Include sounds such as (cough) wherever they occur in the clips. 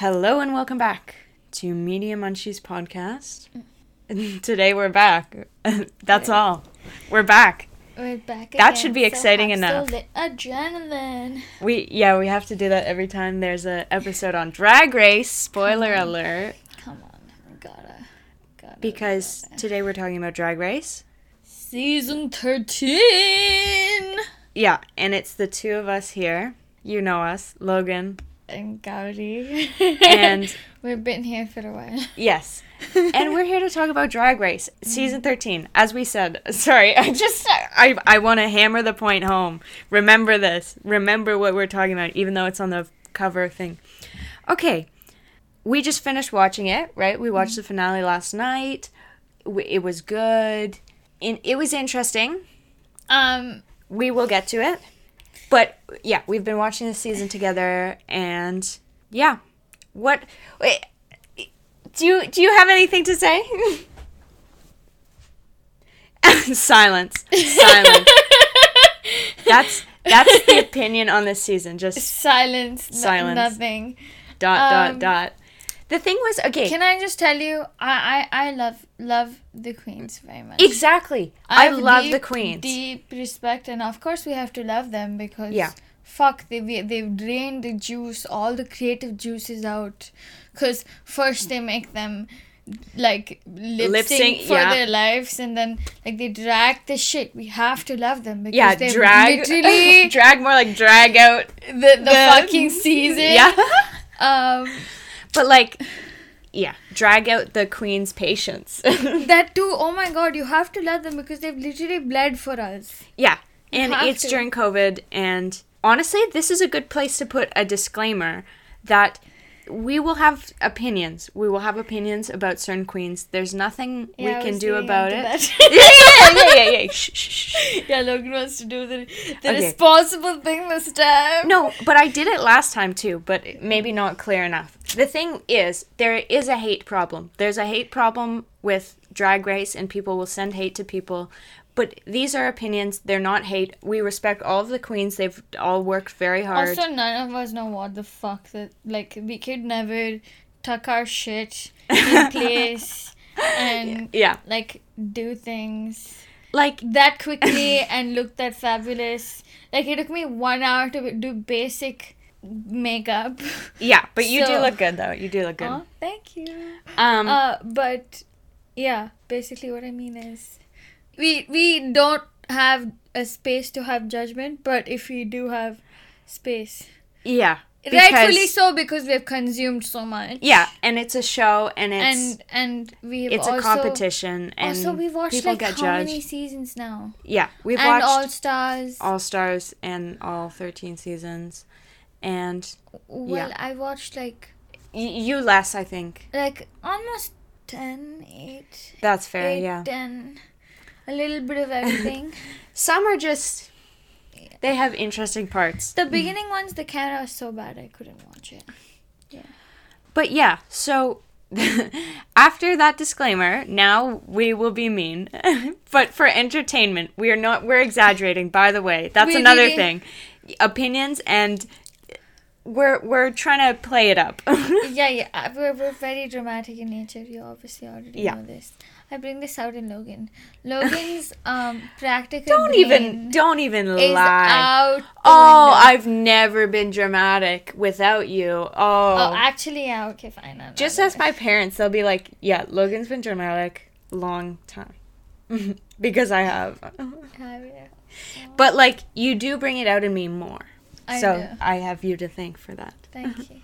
Hello and welcome back to Media Munchies podcast. (laughs) Today we're back. (laughs) That's all. We're back. We're back. That again, should be so exciting enough. Adrenaline. We yeah, we have to do that every time there's a episode on Drag Race. Spoiler Come alert. Come on, we gotta, gotta. Because gotta. today we're talking about Drag Race. season thirteen. Yeah, and it's the two of us here. You know us, Logan. And Gaudi. And- (laughs) we've been here for a while. Yes. and we're here to talk about Drag Race, season 13. As we said, (laughs) sorry, I just I I want to hammer the point home. Remember this. Remember what we're talking about even though it's on the cover thing. Okay. We just finished watching it, right? We watched the finale last night. It was good. In- It was interesting. Um. We will get to it. But yeah, we've been watching the season together and yeah. What wait, do you do you have anything to say? (laughs) Silence. Silence. (laughs) That's that's the opinion on this season. Just Silence. n- Silence. nothing. dot dot Um, dot. The thing was okay. Can I just tell you, I, I, I love love the queens very much. exactly. I, have love the queens. Deep respect, and of course we have to love them because Yeah. fuck they they've drained the juice, all the creative juices out. Cause first they make them like lip, sync, for yeah. their lives, and then like they drag the shit. We have to love them because yeah, they drag (laughs) literally drag more like drag out the, the, the- fucking season. Yeah. (laughs) Um, but like yeah, drag out the queen's patience. (laughs) that too. Oh my god, you have to love them because they've literally bled for us. Yeah, and it's to. during COVID, and honestly, this is a good place to put a disclaimer that we will have opinions. We will have opinions about certain queens. There's nothing Yeah, we can do about it. (laughs) yeah, yeah, yeah, yeah. Shh, shh, shh. (laughs) Yeah, Logan wants to do the, the Okay. responsible thing this time. No, but I did it last time too, but maybe not clear enough. The thing is, there is a hate problem. There's a hate problem with Drag Race, and people will send hate to people. But these are opinions. They're not hate. We respect all of the queens. They've all worked very hard. Also, none of us know what the fuck that like we could never tuck our shit in (laughs) place and yeah. like do things Like, that quickly (laughs) and look that fabulous. Like it took me one hour to do basic makeup. yeah, but you do look good though. You do look good. Oh, thank you. Um, Uh, but yeah, basically what I mean is we we don't have a space to have judgment, but if we do have space, yeah, rightfully so because we've consumed so much. Yeah, and it's a show, and it's and and we've it's also, a competition, and also, we've watched like get how judged. many seasons now? Yeah, we've and All Stars. All Stars and all thirteen seasons, and well, yeah. I watched like y- you less, I think. like almost 10, 8, That's fair. 8, yeah, 10. A little bit of everything. (laughs) some are just they have interesting parts, the beginning ones, the camera was so bad I couldn't watch it. Yeah. But yeah. So (laughs) after that disclaimer, now we will be mean, (laughs) but for entertainment, we are not. We're exaggerating. By the way, that's We another really- thing. Opinions and. We're, we're trying to play it up. yeah, yeah. uh, We're, we're very dramatic in nature. You obviously already Yeah. know this. I bring this out in Logan. Logan's (laughs) um practical. don't even don't even lie. out. Oh. I've never been dramatic without you. Oh, Oh, actually, yeah. Okay, fine. no, just ask my parents. They'll be like, "Yeah, Logan's been dramatic long time." (laughs) because I have. (laughs) Yeah. But like you do bring it out in me more. I so do. I have you to thank for that. Thank you.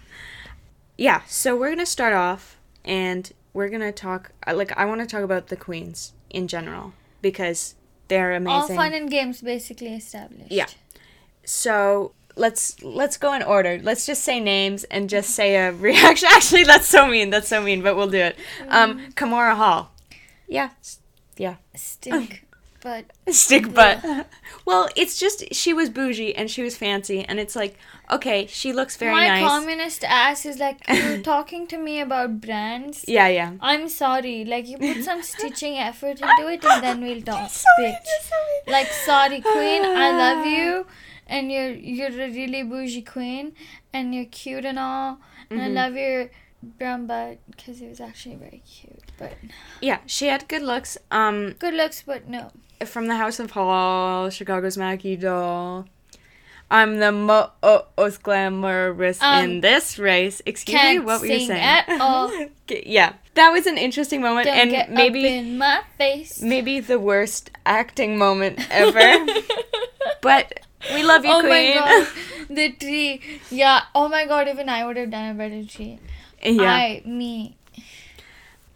Yeah, so we're going to start off and we're going to talk uh, like I want to talk about the queens in general because they're amazing. All fun and games basically established. Yeah. So let's let's go in order. Let's just say names and just say a (laughs) reaction. Actually, that's so mean. That's so mean, but we'll do it. Um, Kahmora Hall. Yeah, yeah. Stink, but Stick butt. (laughs) well, it's just she was bougie and she was fancy, and it's like okay, she looks very my nice. My communist ass is like (laughs) you're talking to me about brands. yeah, yeah. I'm sorry. Like you put some (laughs) stitching effort into it, and then we'll talk, bitch. Like sorry, queen. I love (sighs) you, and you're you're a really bougie queen, and you're cute and all, And Mhm. I love your brown butt because it was actually very cute. But Yeah, she had good looks. Um, good looks, but no. From the House of Hall, Chicago's Mackie Doll. I'm the most glamorous Um, in this race. Excuse me, what were you saying? at all. (laughs) Yeah, that was an interesting moment, Don't and maybe up in my face. maybe the worst acting moment ever. (laughs) but we love you, oh Queen. my god, (laughs) the tree. Yeah. Oh my god, even I would have done a better tree. yeah, I me.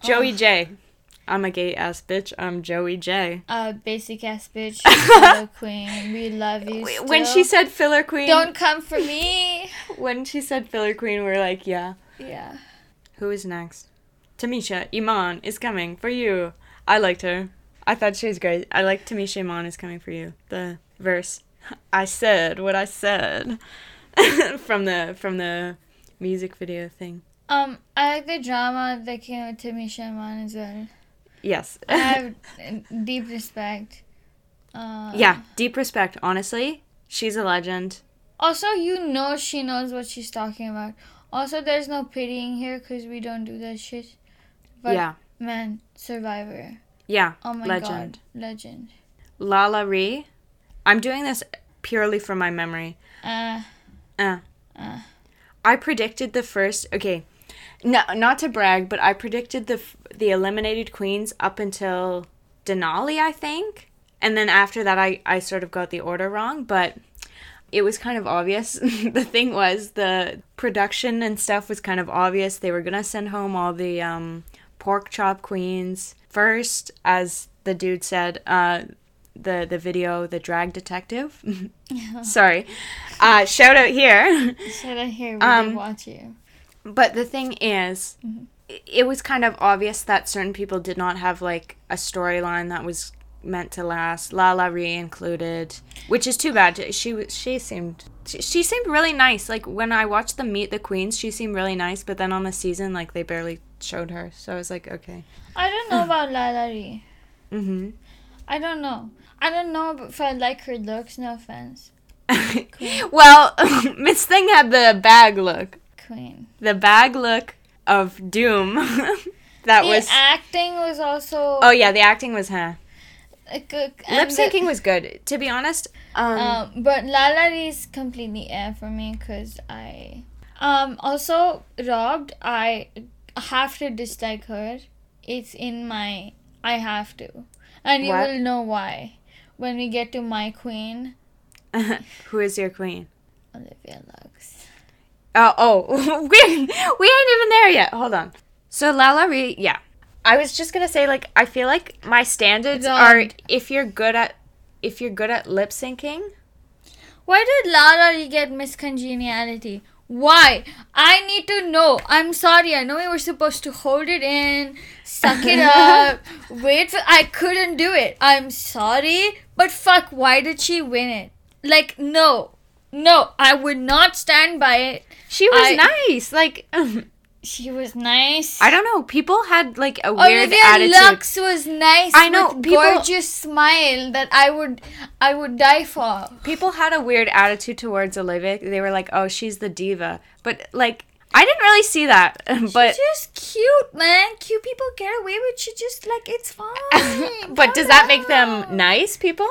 Joey Jay. I'm a gay ass bitch. I'm Joey Jay. Uh, basic ass bitch, (laughs) filler queen. We love you. When she said filler queen, "Don't come for me," (laughs) when she said filler queen, we're like, yeah. yeah. Who is next? Tamisha Iman is coming for you. I liked her. I thought she was great. I like Tamisha Iman is coming for you. The verse. I said what I said (laughs) from the from the music video thing. Um, I like the drama that came with Tamisha Iman as well. Yes. I have deep respect. Uh, yeah, deep respect, honestly. She's a legend. Also, you know she knows what she's talking about. Also, there's no pitying here because we don't do that shit. But yeah. man, Survivor. Yeah. Oh my legend. god, legend. LaLa Ri. I'm doing this purely from my memory. Uh, Uh. Uh. I predicted the first. Okay, no, not to brag, but I predicted the the eliminated queens up until Denali, I think, and then after that, I I sort of got the order wrong, but it was kind of obvious. (laughs) the thing was the production and stuff was kind of obvious. They were gonna send home all the um, pork chop queens first, as the dude said. Uh, the the video, the drag detective. (laughs) Sorry, uh, shout out here. should I hear we Um, watch you? But the thing is, i- it was kind of obvious that certain people did not have like a storyline that was meant to last. LaLa Ri included, which is too bad. She she seemed she, she seemed really nice. Like when I watched them meet the queens, she seemed really nice. But then on the season, like they barely showed her. So I was like, okay. I don't know about LaLa Ri. Mm-hmm. I don't know. I don't know if I like her looks. No offense, (laughs) well, (laughs) Miss Thing had the bag look. Queen. The bag look of doom. (laughs) that the was. acting was also Oh yeah, the acting was huh. like, uh, Lip the- syncing was good. To be honest, um, Um, but LaLa Ri is completely air for me because I um also robbed. I have to dislike her. It's in my. I have to, and you What? will know why when we get to my queen, (laughs) who is your queen? Olivia Lux. Oh, oh, (laughs) we we ain't even there yet. Hold on. So LaLa Ri, yeah. I was just gonna say, like, I feel like my standards are Don't. if you're good at if you're good at lip syncing. Why did la LaLa Ri get miscongeniality? Why? I need to know. I'm sorry. I know we were supposed to hold it in, suck it (laughs) up, wait for. I couldn't do it. I'm sorry, but fuck. Why did she win it? Like no, no. I would not stand by it. She was I- nice. Like, (laughs) She was nice. I don't know. People had like a weird Olivia attitude. Lux was nice. I know, with people- gorgeous smile that I would, I would die for. People had a weird attitude towards Olivia. They were like, "Oh, she's the diva," but like, I didn't really see that. (laughs) But She's just cute, man. Cute people get away with shit just like it's (laughs) fine. but Calm does that make them nice people?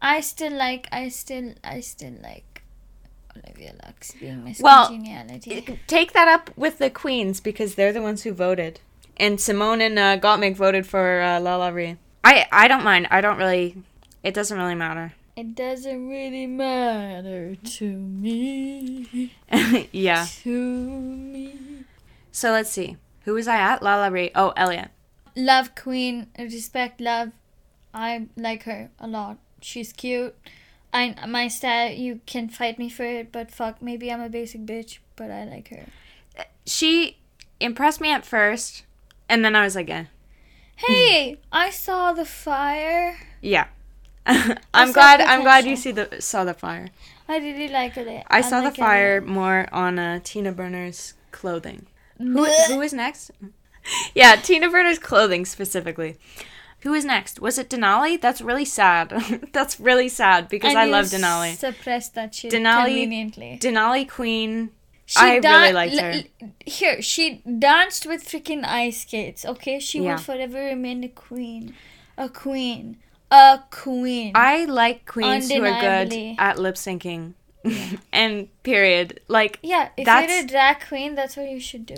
I still like. I still. I still like Olivia Lux being Miss Well, Congeniality. Take that up with the queens because they're the ones who voted. And Symone and uh, Gottmik voted for uh, LaLa Ri. I I don't mind. I don't really. It doesn't really matter. It doesn't really matter to me. (laughs) yeah. To me. So let's see. Who was I at? LaLa Ri. Oh, Elliott. Love Queen. Respect love. I like her a lot. She's cute. I my style. You can fight me for it, but fuck. Maybe I'm a basic bitch, but I like her. She impressed me at first, and then I was like, eh. Hey, I saw the fire. yeah. (laughs) I'm glad. I'm glad you see the saw the fire. I really like it. I saw the fire it. more on uh, Tina Burner's clothing. Who, who is next? (laughs) yeah, Tina Burner's clothing specifically. Who is next? Was it Denali? That's really sad. (laughs) That's really sad because And I love Denali. Suppress that shit Denali- conveniently. Denali Queen She I really liked her. l- Here, she danced with freaking ice skates. Okay, she Yeah. will forever remain a queen, a queen, a queen. I like queens who are good at lip syncing. (laughs) and period. Like yeah, if that's- you're a drag queen, that's what you should do.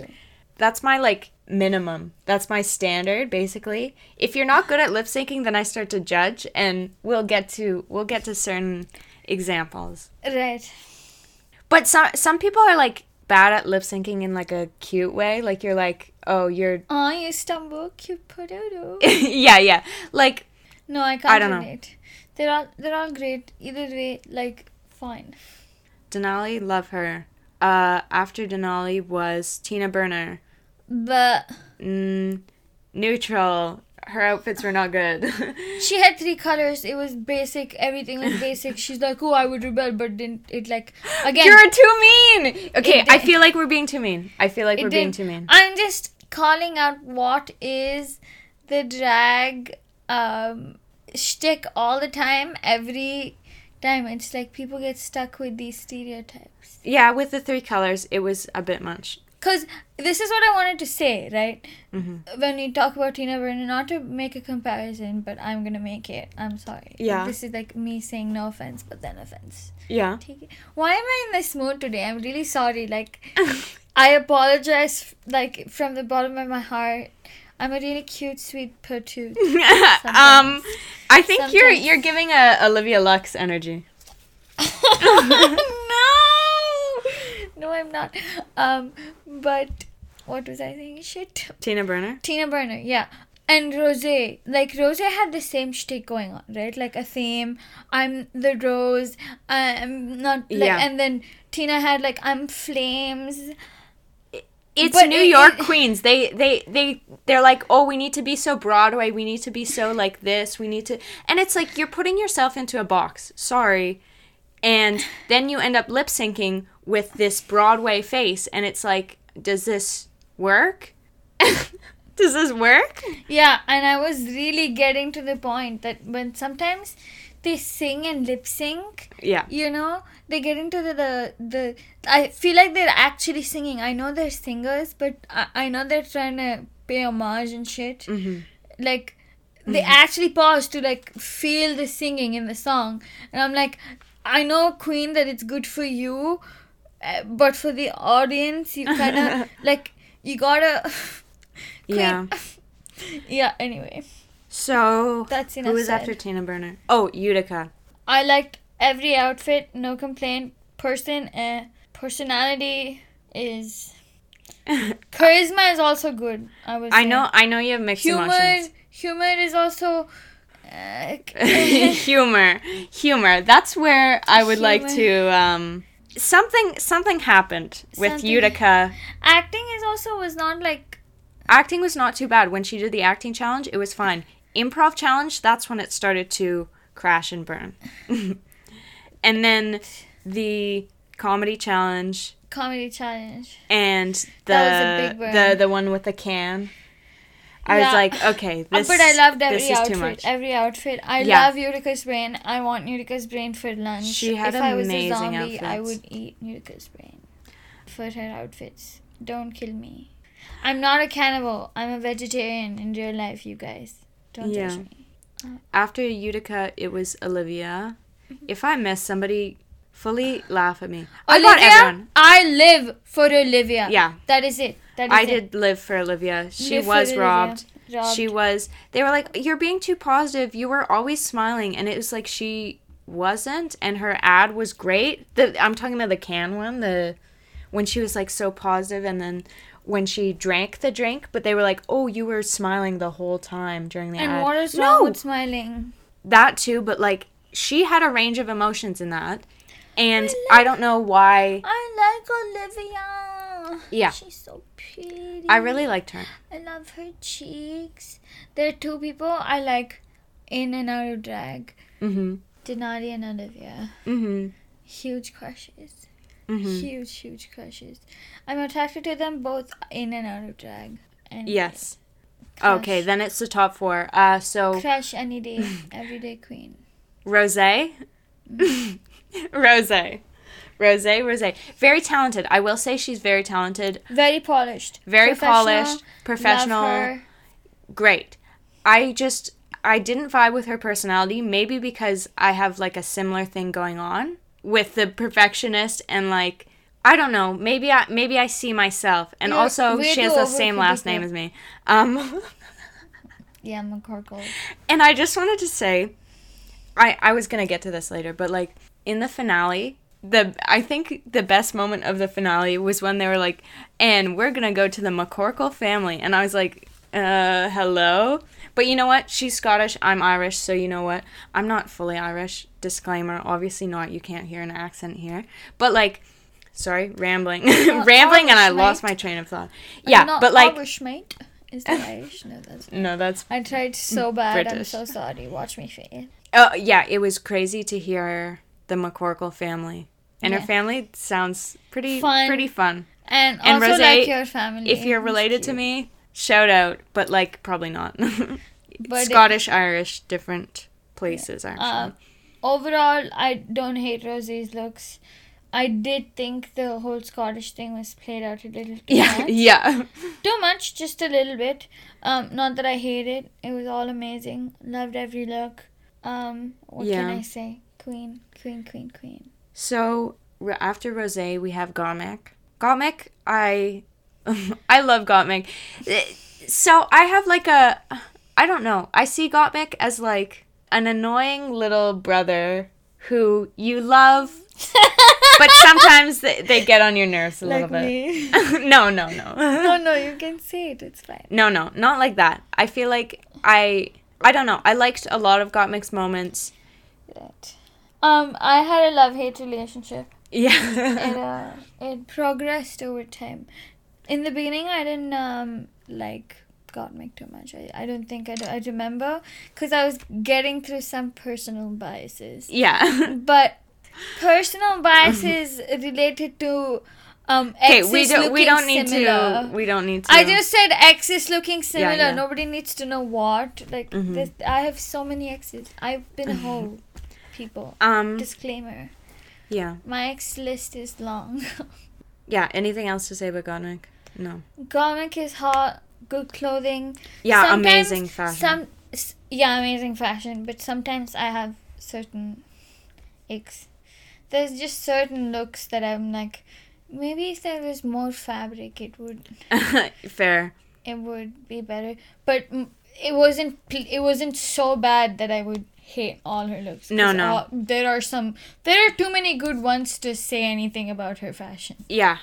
that's my like minimum. That's my standard basically. If you're not good at lip syncing, then I start to judge and we'll get to we'll get to certain examples. Right. But some some people are like bad at lip syncing in like a cute way. Like you're like, "Oh, you're Oh, you stumble, cute potato. (laughs) Yeah, yeah. Like No, I can't I don't know. They're all they're all great. Either way, like fine. Denali, love her. Uh after Denali was Tina Burner. But Mm, neutral. Her outfits were not good. (laughs) she had three colors. It was basic. Everything was basic. She's like, oh, I would rebel, but didn't it like again? You're too mean. Okay, I feel like we're being too mean. I feel like we're being too mean. I'm just calling out what is the drag um shtick all the time. Every time it's like people get stuck with these stereotypes. Yeah, with the three colors, it was a bit much. Because this is what I wanted to say, right? Mm-hmm. When we talk about Tina Burner, not to make a comparison, but I'm gonna make it. I'm sorry. Yeah. This is like me saying no offense, but then offense. Yeah. Take it. Why am I in this mood today? I'm really sorry. Like, (laughs) I apologize, like, from the bottom of my heart. I'm a really cute, sweet patooth. (laughs) um, I think you're you're giving a Olivia Lux energy. (laughs) (laughs) no! I'm not. Um, but what was I saying? Shit. Tina Burner. Tina Burner, yeah. And Rose, like Rose had the same shtick going on, right? Like a theme. I'm the rose. I'm not. Like, Yeah. And then Tina had like I'm flames. It's But New it- York it- (laughs) queens. They they they they're like, "Oh, we need to be so Broadway. We need to be so like this. We need to." And it's like you're putting yourself into a box. Sorry. And then you end up lip syncing with this Broadway face and it's like, "Does this work?" (laughs) Does this work? Yeah, and I was really getting to the point that when sometimes they sing and lip sync, Yeah. you know, they get into the, the the I feel like they're actually singing. I know they're singers, but I, I know they're trying to pay homage and shit. Mhm. Like they actually pause to like feel the singing in the song, and I'm like, I know Queen that it's good for you, uh, but for the audience, you kind of (laughs) like you gotta. (laughs) Yeah. (laughs) yeah. Anyway, So, That's who was said. after Tina Burner? Oh, Utica. I liked every outfit. No complaint. Person, uh, personality is charisma is also good. I was. I know I know you have mixed Humor, emotions. humor is also. Uh, humor humor that's where i would like to um something something happened with Something- utica. Acting is also was not like acting was not too bad. When she did the acting challenge it was fine. Improv challenge that's when it started to crash and burn. (laughs) And then the comedy challenge. Comedy challenge. and the That was a big burn. the the one with the can i Yeah. was like okay Uh, this but I loved every this is outfit. too much Every outfit. I Yeah. love Utica's brain. I want Utica's brain for lunch. She had if I was a amazing zombie, I would eat Utica's brain for her outfits. Don't kill me. I'm not a cannibal. I'm a vegetarian in real life, you guys. Don't Yeah. judge me. After Utica, it was Olivia. If I miss somebody, fully laugh at me. I Olivia, everyone. I live for Olivia. Yeah. That is it. That is I it. did live for Olivia. She Live was Olivia. robbed. Robbed. She was. They were like, "You're being too positive. You were always smiling," and it was like she wasn't. And her ad was great. The I'm talking about the can one. The when she was like so positive, and then when she drank the drink, but they were like, "Oh, you were smiling the whole time during the and ad." what is no, wrong with smiling? that too, but like she had a range of emotions in that. And I don't know why. I like Olivia. Yeah. She's so pretty. I really liked her. I love her cheeks. There are two people I like in and out of drag. Mhm. Denali and Olivia. Mhm. Huge crushes. Mhm. Huge, huge crushes. I'm attracted to them both in and out of drag. And Yes. crush. Okay, then it's the top four. Uh, so Crush any day, (laughs) everyday queen. Rose, Rose, Rose, Rose, very talented. I will say she's very talented, Very polished. very Professional, polished, professional, great. I just I didn't vibe with her personality, maybe because I have like a similar thing going on with the perfectionist and like I don't know, maybe I maybe I see myself and You're also she has the same last name as me. Um (laughs) Yeah, McCorkle. And I just wanted to say, I I was gonna get to this later, but like in the finale, the I think the best moment of the finale was when they were like, "And we're gonna go to the McCorkle family," and I was like, "Uh, hello." But you know what? She's Scottish. I'm Irish, so you know what? I'm not fully Irish. Disclaimer. Obviously not. You can't hear an accent here. But like, sorry, rambling, (laughs) rambling, and I Irish, lost my train of thought. Yeah, but like, Irish, mate. Is that Irish? No, that's. no, that's I tried so bad. I'm so sorry. Watch me fail. Oh yeah, it was crazy to hear the McCorkle family, and Yeah. her family sounds pretty Fun. pretty fun. And, And also Rosé, like your family. If you're related to me, shout out, but like probably not. (laughs) But it- Scottish, Irish, different places. I'm Uh, overall, I don't hate Rosie's looks. I did think the whole Scottish thing was played out a little too Yeah, much. (laughs) yeah. Too much, just a little bit. Um, not that I hate it. It was all amazing. Loved every look. Um, what can I say? Queen, queen, queen, queen. So after Rose, we have Gottmik. Gottmik, I, (laughs) I love Gottmik. So I have like a, I don't know. I see Gottmik as like an annoying little brother who you love, (laughs) but sometimes they, they get on your nerves a little bit. (laughs) no, no, no. no, no, you can say it. It's fine. No, no, not like that. I feel like I, I don't know. I liked a lot of Gottmik's moments. Right. Um, I had a love-hate relationship. Yeah. it uh, (laughs) it progressed over time. In the beginning, I didn't um like Gottmik too much. I, I don't think I, do, I remember because I was getting through some personal biases. yeah. (laughs) But personal biases related to um Okay, we don't we don't need similar. to we don't need to I just said x is looking similar. yeah. Nobody needs to know what. Like Mhm. this, I have so many x's I've been a whole people. um Disclaimer: yeah. My ex list is long. (laughs) Yeah, anything else to say about Gottmik? No. Garment is hot, good clothing. Yeah, Sometimes amazing fashion. Some, yeah, amazing fashion. But sometimes I have certain icks. There's just certain looks that I'm like, maybe if there was more fabric, it would (laughs) Fair. it would be better. But it wasn't it wasn't so bad that I would hate all her looks. No, no. all- there are some. There are too many good ones to say anything about her fashion. Yeah.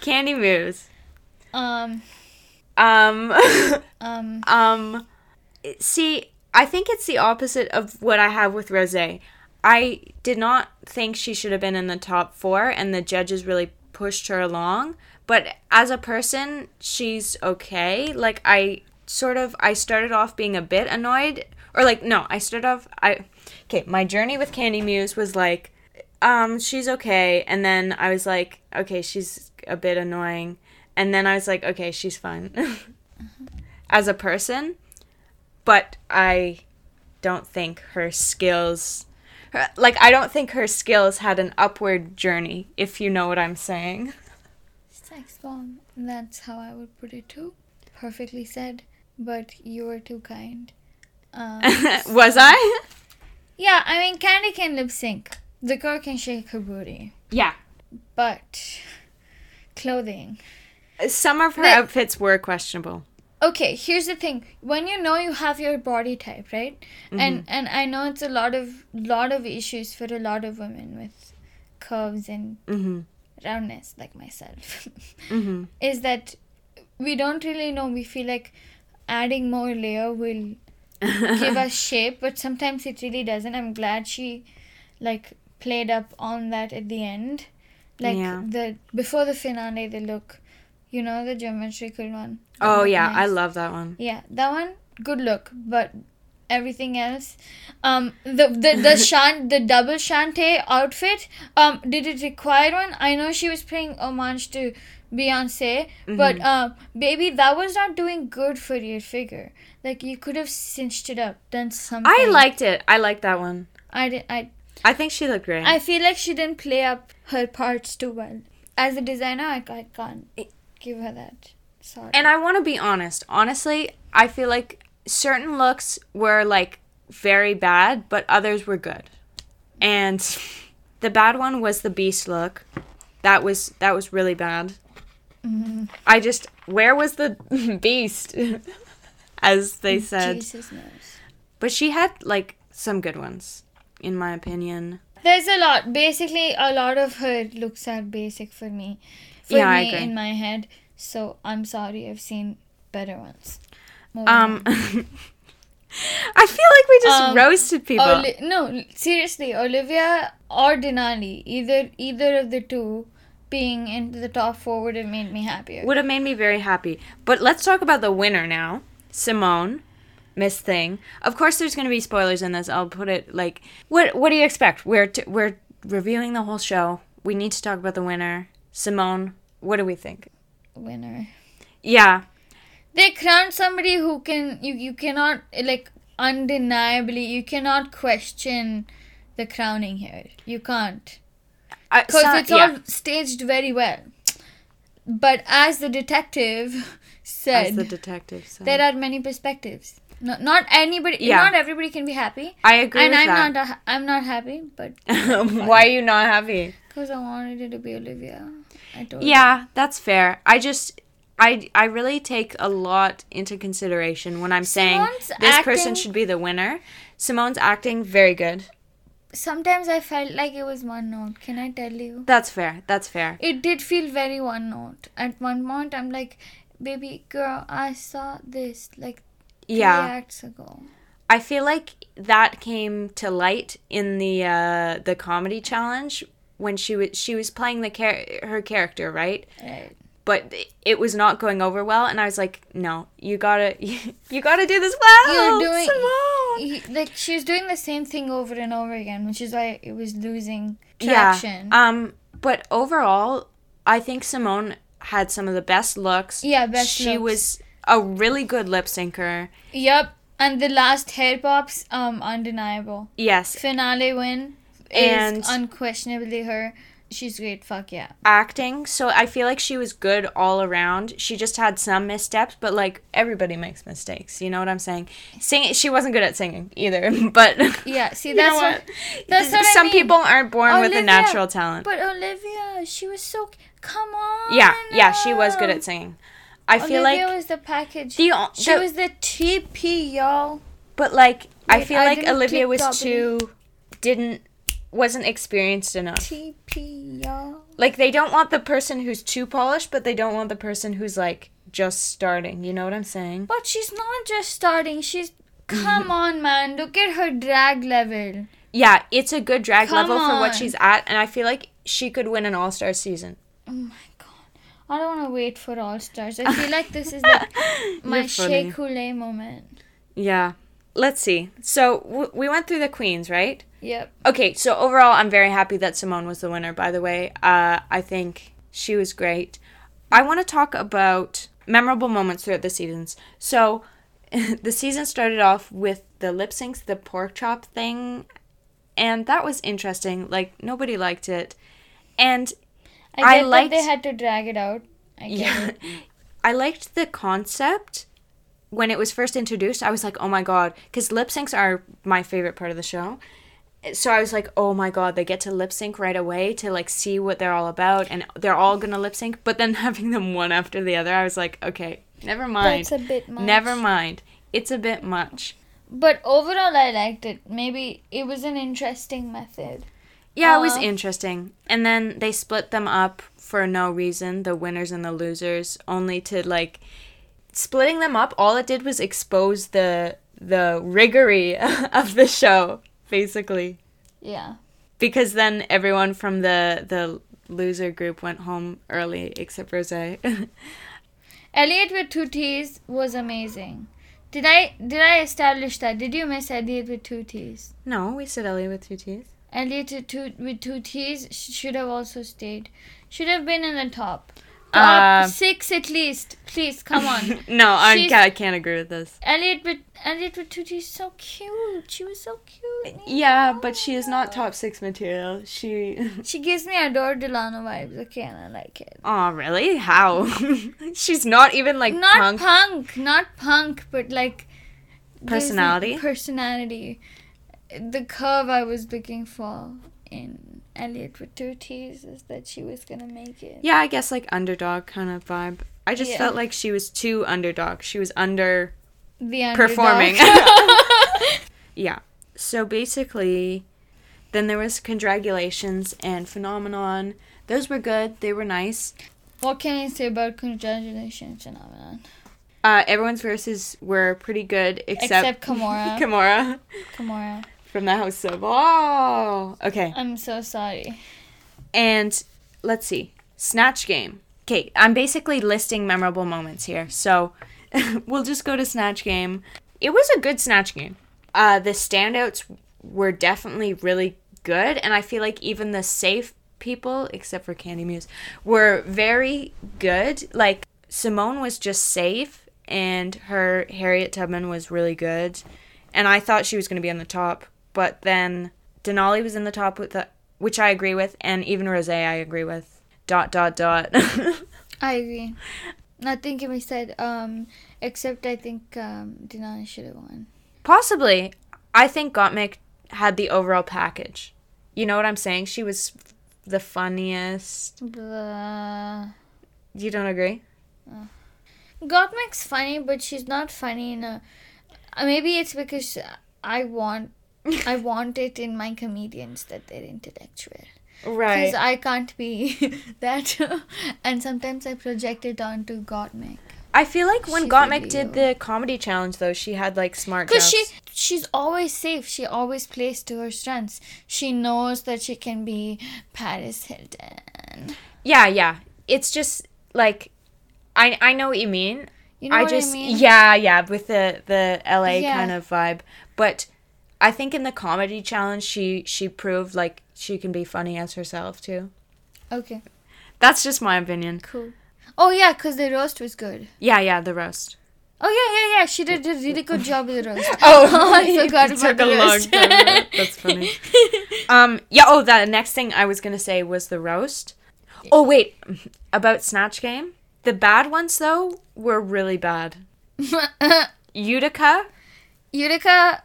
Kandy Muse. Um. Um (laughs) Um. um see, I think it's the opposite of what I have with Rose. I did not think she should have been in the top 4 and the judges really pushed her along, but as a person, she's okay. Like I sort of I started off being a bit annoyed or like no, I started off I okay, my journey with Kandy Muse was like um she's okay and then I was like okay, she's a bit annoying and then I was like okay, she's fine. (laughs) as a person, but I don't think her skills her- like I don't think her skills had an upward journey, if you know what I'm saying. (laughs) Sex bomb. That's how I would put it too. Perfectly said. But you were too kind. Um, (laughs) Was I? (laughs) yeah, I mean, Kandy can lip sync. The girl can shake her booty. Yeah. But clothing. Some of her But- outfits were questionable. Okay, here's the thing. When you know you have your body type, right? And and I know it's a lot of lot of issues for a lot of women with curves and Mhm. roundness like myself. (laughs) Mhm. is that we don't really know. We feel like adding more layer will give (laughs) us shape, but sometimes it really doesn't. I'm glad she like played up on that at the end. Like Yeah. the before the finale, the look, you know, the geometrical one. Oh yeah, I love that one. Yeah, that one good look, but everything else, um, the the the (laughs) shan the double shante outfit, um, did it require one? I know she was paying homage to Beyonce, but Mm-hmm. um, baby, that was not doing good for your figure. Like you could have cinched it up, done something. I liked it. I liked that one. I did. I. I think she looked great. I feel like she didn't play up her parts too well. As a designer, I, I can't give her that. Sorry. and I want to be honest. Honestly, I feel like certain looks were like very bad, but others were good. And (laughs) the bad one was the beast look. That was that was really bad. I just where was the (laughs) beast (laughs) as they said. Jesus knows. But she had like some good ones in my opinion. There's a lot. Basically, a lot of her looks are basic for me. For Yeah, I agree. in my head. So I'm sorry. I've seen better ones. Moving Um. (laughs) I feel like we just Um, roasted people. Oli- no, seriously, Olivia or Denali, either either of the two, being into the top four would have made me happier. would have made me very happy. But let's talk about the winner now. Symone, Miss Thing. Of course, there's going to be spoilers in this. I'll put it like, what What do you expect? We're t- we're reviewing the whole show. We need to talk about the winner, Symone. What do we think? Winner. Yeah, They crowned somebody who can you you cannot like undeniably you cannot question the crowning here. You can't. Because so- it's yeah, all staged very well. But as the detective (laughs) said, as the detective said. there are many perspectives. No, not anybody. Yeah. Not everybody can be happy. I agree and with I'm that. not. A, I'm not happy, but (laughs) Why are you not happy? because I wanted it to be Olivia. I told you. Yeah, that's fair. I just I I really take a lot into consideration when I'm saying Symone's this person should be the winner. Symone's acting very good. Sometimes I felt like it was one note. Can I tell you? That's fair. That's fair. It did feel very one note. At one point, I'm like, baby girl, I saw this like three Yeah. acts ago. I feel like that came to light in the uh the comedy challenge when she was she was playing the char- her character, right? Right. But it was not going over well and I was like, "No, you got to (laughs) you got to do this well." You're doing Symone. He- like was doing the same thing over and over again, which is why it was losing traction. Yeah. Um, but overall, I think Symone had some of the best looks. Yeah, best She looks. was a really good lip syncer. Yep. And the last hair pops, um, undeniable. Yes, Finale win And- is unquestionably her. She's great. Fuck yeah. acting. So I feel like she was good all around. She just had some missteps, but like everybody makes mistakes. You know what I'm saying? Singing, she wasn't good at singing either. (laughs) But Yeah. See, you know that's what? what. That's what I some mean. people aren't born with a natural talent. But Olivia, she was so. Come on. yeah, yeah, she was good at singing. I feel like Olivia was the package. the, o- she the- was the TP, y'all. But like, I feel I like Olivia was too didn't wasn't experienced enough. TP, y'all. Like they don't want the person who's too polished, but they don't want the person who's like just starting. You know what I'm saying? But she's not just starting. She's. Come (laughs) on, man. Look at her drag level. Yeah, it's a good drag Come level for what on. she's at, and I feel like she could win an All Star season. Oh my god. I don't want to wait for All Stars. I feel like this is like (laughs) my You're funny. Shea Coulee moment. Yeah. Let's see. So w- we went through the queens, right? Yep. Okay. So overall, I'm very happy that Symone was the winner. By the way, uh, I think she was great. I want to talk about memorable moments throughout the seasons. So (laughs) the season started off with the lip syncs, the pork chop thing, and that was interesting. Like nobody liked it, and I I liked- they had to drag it out. I yeah, it. (laughs) I liked the concept when it was first introduced. I was like, oh my god, because lip syncs are my favorite part of the show. So I was like, oh my god, they get to lip sync right away to like see what they're all about, and they're all gonna lip sync. But then (laughs) having them one after the other, I was like, okay, never mind. That's a bit much. Never mind. It's a bit much. But overall, I liked it. Maybe it was an interesting method. Yeah, it was Uh, interesting. And then they split them up for no reason, the winners and the losers, only to like splitting them up, all it did was expose the the riggery (laughs) of the show, basically. Yeah. Because then everyone from the the loser group went home early except Rose. (laughs) Elliott with two T's was amazing. Did I did I establish that? Did you miss Elliott with two T's? no, we said Elliott with two T's. Elliott with two, with two T's should have also stayed. Should have been in the top. Uh, six at least. Please, come on. (laughs) no, I can't, I can't agree with this. Elliott, but Elliott Bertucci is so cute. She was so cute. Yeah, but she is not top six material. She. (laughs) She gives me Adore Delano vibes. Okay, and I like it. Oh, really? How? (laughs) She's not even like not punk. punk. not punk, but like Personality? Personality. The curve I was looking for in Elliott Bertucci's is that she was gonna make it. Yeah, I guess like underdog kind of vibe. I just Yeah. felt like she was too underdog. She was under The underdog. performing. (laughs) (laughs) yeah. So basically, then there was congratulations and phenomenon. Those were good. They were nice. what can I say about congratulations phenomenon? Uh, everyone's verses were pretty good except, Except Kahmora. (laughs) Kahmora Kahmora. From the House of Oh. Okay. I'm so sorry. And let's see. Snatch game. Okay, I'm basically listing memorable moments here. So (laughs) we'll just go to Snatch game. It was a good Snatch game. Uh, the standouts were definitely really good, and I feel like even the safe people, except for Kandy Muse, were very good. Like Symone was just safe, and her Harriet Tubman was really good, and I thought she was going to be on the top, but then Denali was in the top with the, which I agree with, and even Rose I agree with. Dot dot dot. (laughs) I agree. Nothing can be said. Um, except I think um, Denali should have won. Possibly. I think Gottmik had the overall package. You know what I'm saying? She was the funniest. Blah. You don't agree? Gottmik's funny, but she's not funny in a. uh, Maybe it's because I want, (laughs) I (laughs) want it in my comedians that they're intellectual. Right. Because I can't be (laughs) that, and sometimes I project it onto Gottmik. I feel like when She's Gottmik did the comedy challenge, though, she had like smart Because she she's always safe. She always plays to her strengths. She knows that she can be Paris Hilton. Yeah, yeah. It's just like, I I know what you mean. You know I what just I mean? yeah yeah with the the LA Yeah. kind of vibe, but I think in the comedy challenge she she proved like she can be funny as herself too. Okay, That's just my opinion. cool. Oh yeah, because the roast was good. Yeah, yeah, the roast. Oh yeah, yeah, yeah. She did a really good job with the roast. (laughs) Oh, (laughs) I (laughs) forgot it about took the a long time. That's funny. Um, yeah. Oh, the next thing I was gonna say was the roast. Oh wait, about Snatch Game. The bad ones though were really bad. Utica. Utica,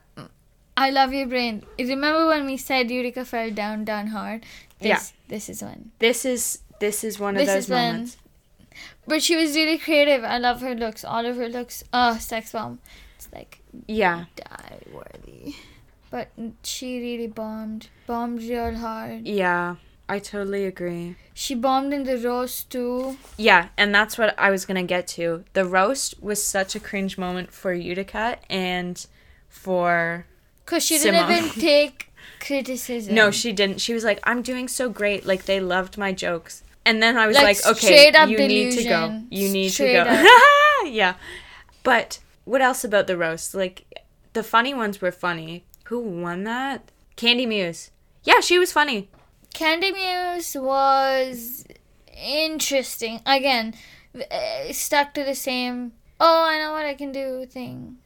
I love your brain. Remember when we said Eureka fell down, down hard? This, Yeah. This is one. This is this is one of This those is when- moments. But she was really creative. I love her looks. All of her looks. Oh, sex bomb. It's like Yeah. die worthy. But she really bombed. Bombed real hard. Yeah. I totally agree. She bombed in the roast too. Yeah, and that's what I was gonna get to. The roast was such a cringe moment for Utica and for Because she didn't Symone. even (laughs) take criticism. No, she didn't. She was like, "I'm doing so great. Like they loved my jokes." And then I was Like, like, "Okay, straight up you need to go. delusion. You need Straight to go." (laughs) yeah. But what else about the roast? Like the funny ones were funny. Who won that? Kandy Muse. Yeah, she was funny. Kandy Muse was interesting. Again, uh, stuck to the same. Oh, I know what I can do thing.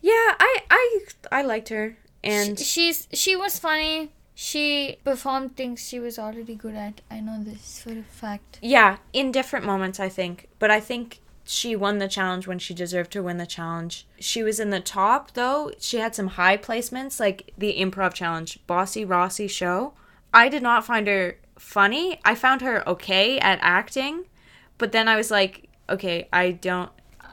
Yeah, I I I liked her. And Sh- she's she was funny. She performed things she was already good at. I know this for a fact. yeah, in different moments I think. But I think she won the challenge when she deserved to win the challenge. She was in the top though. She had some high placements like the improv challenge, Bossy Rossy show. I did not find her funny. I found her okay at acting, but then I was like, okay, I don't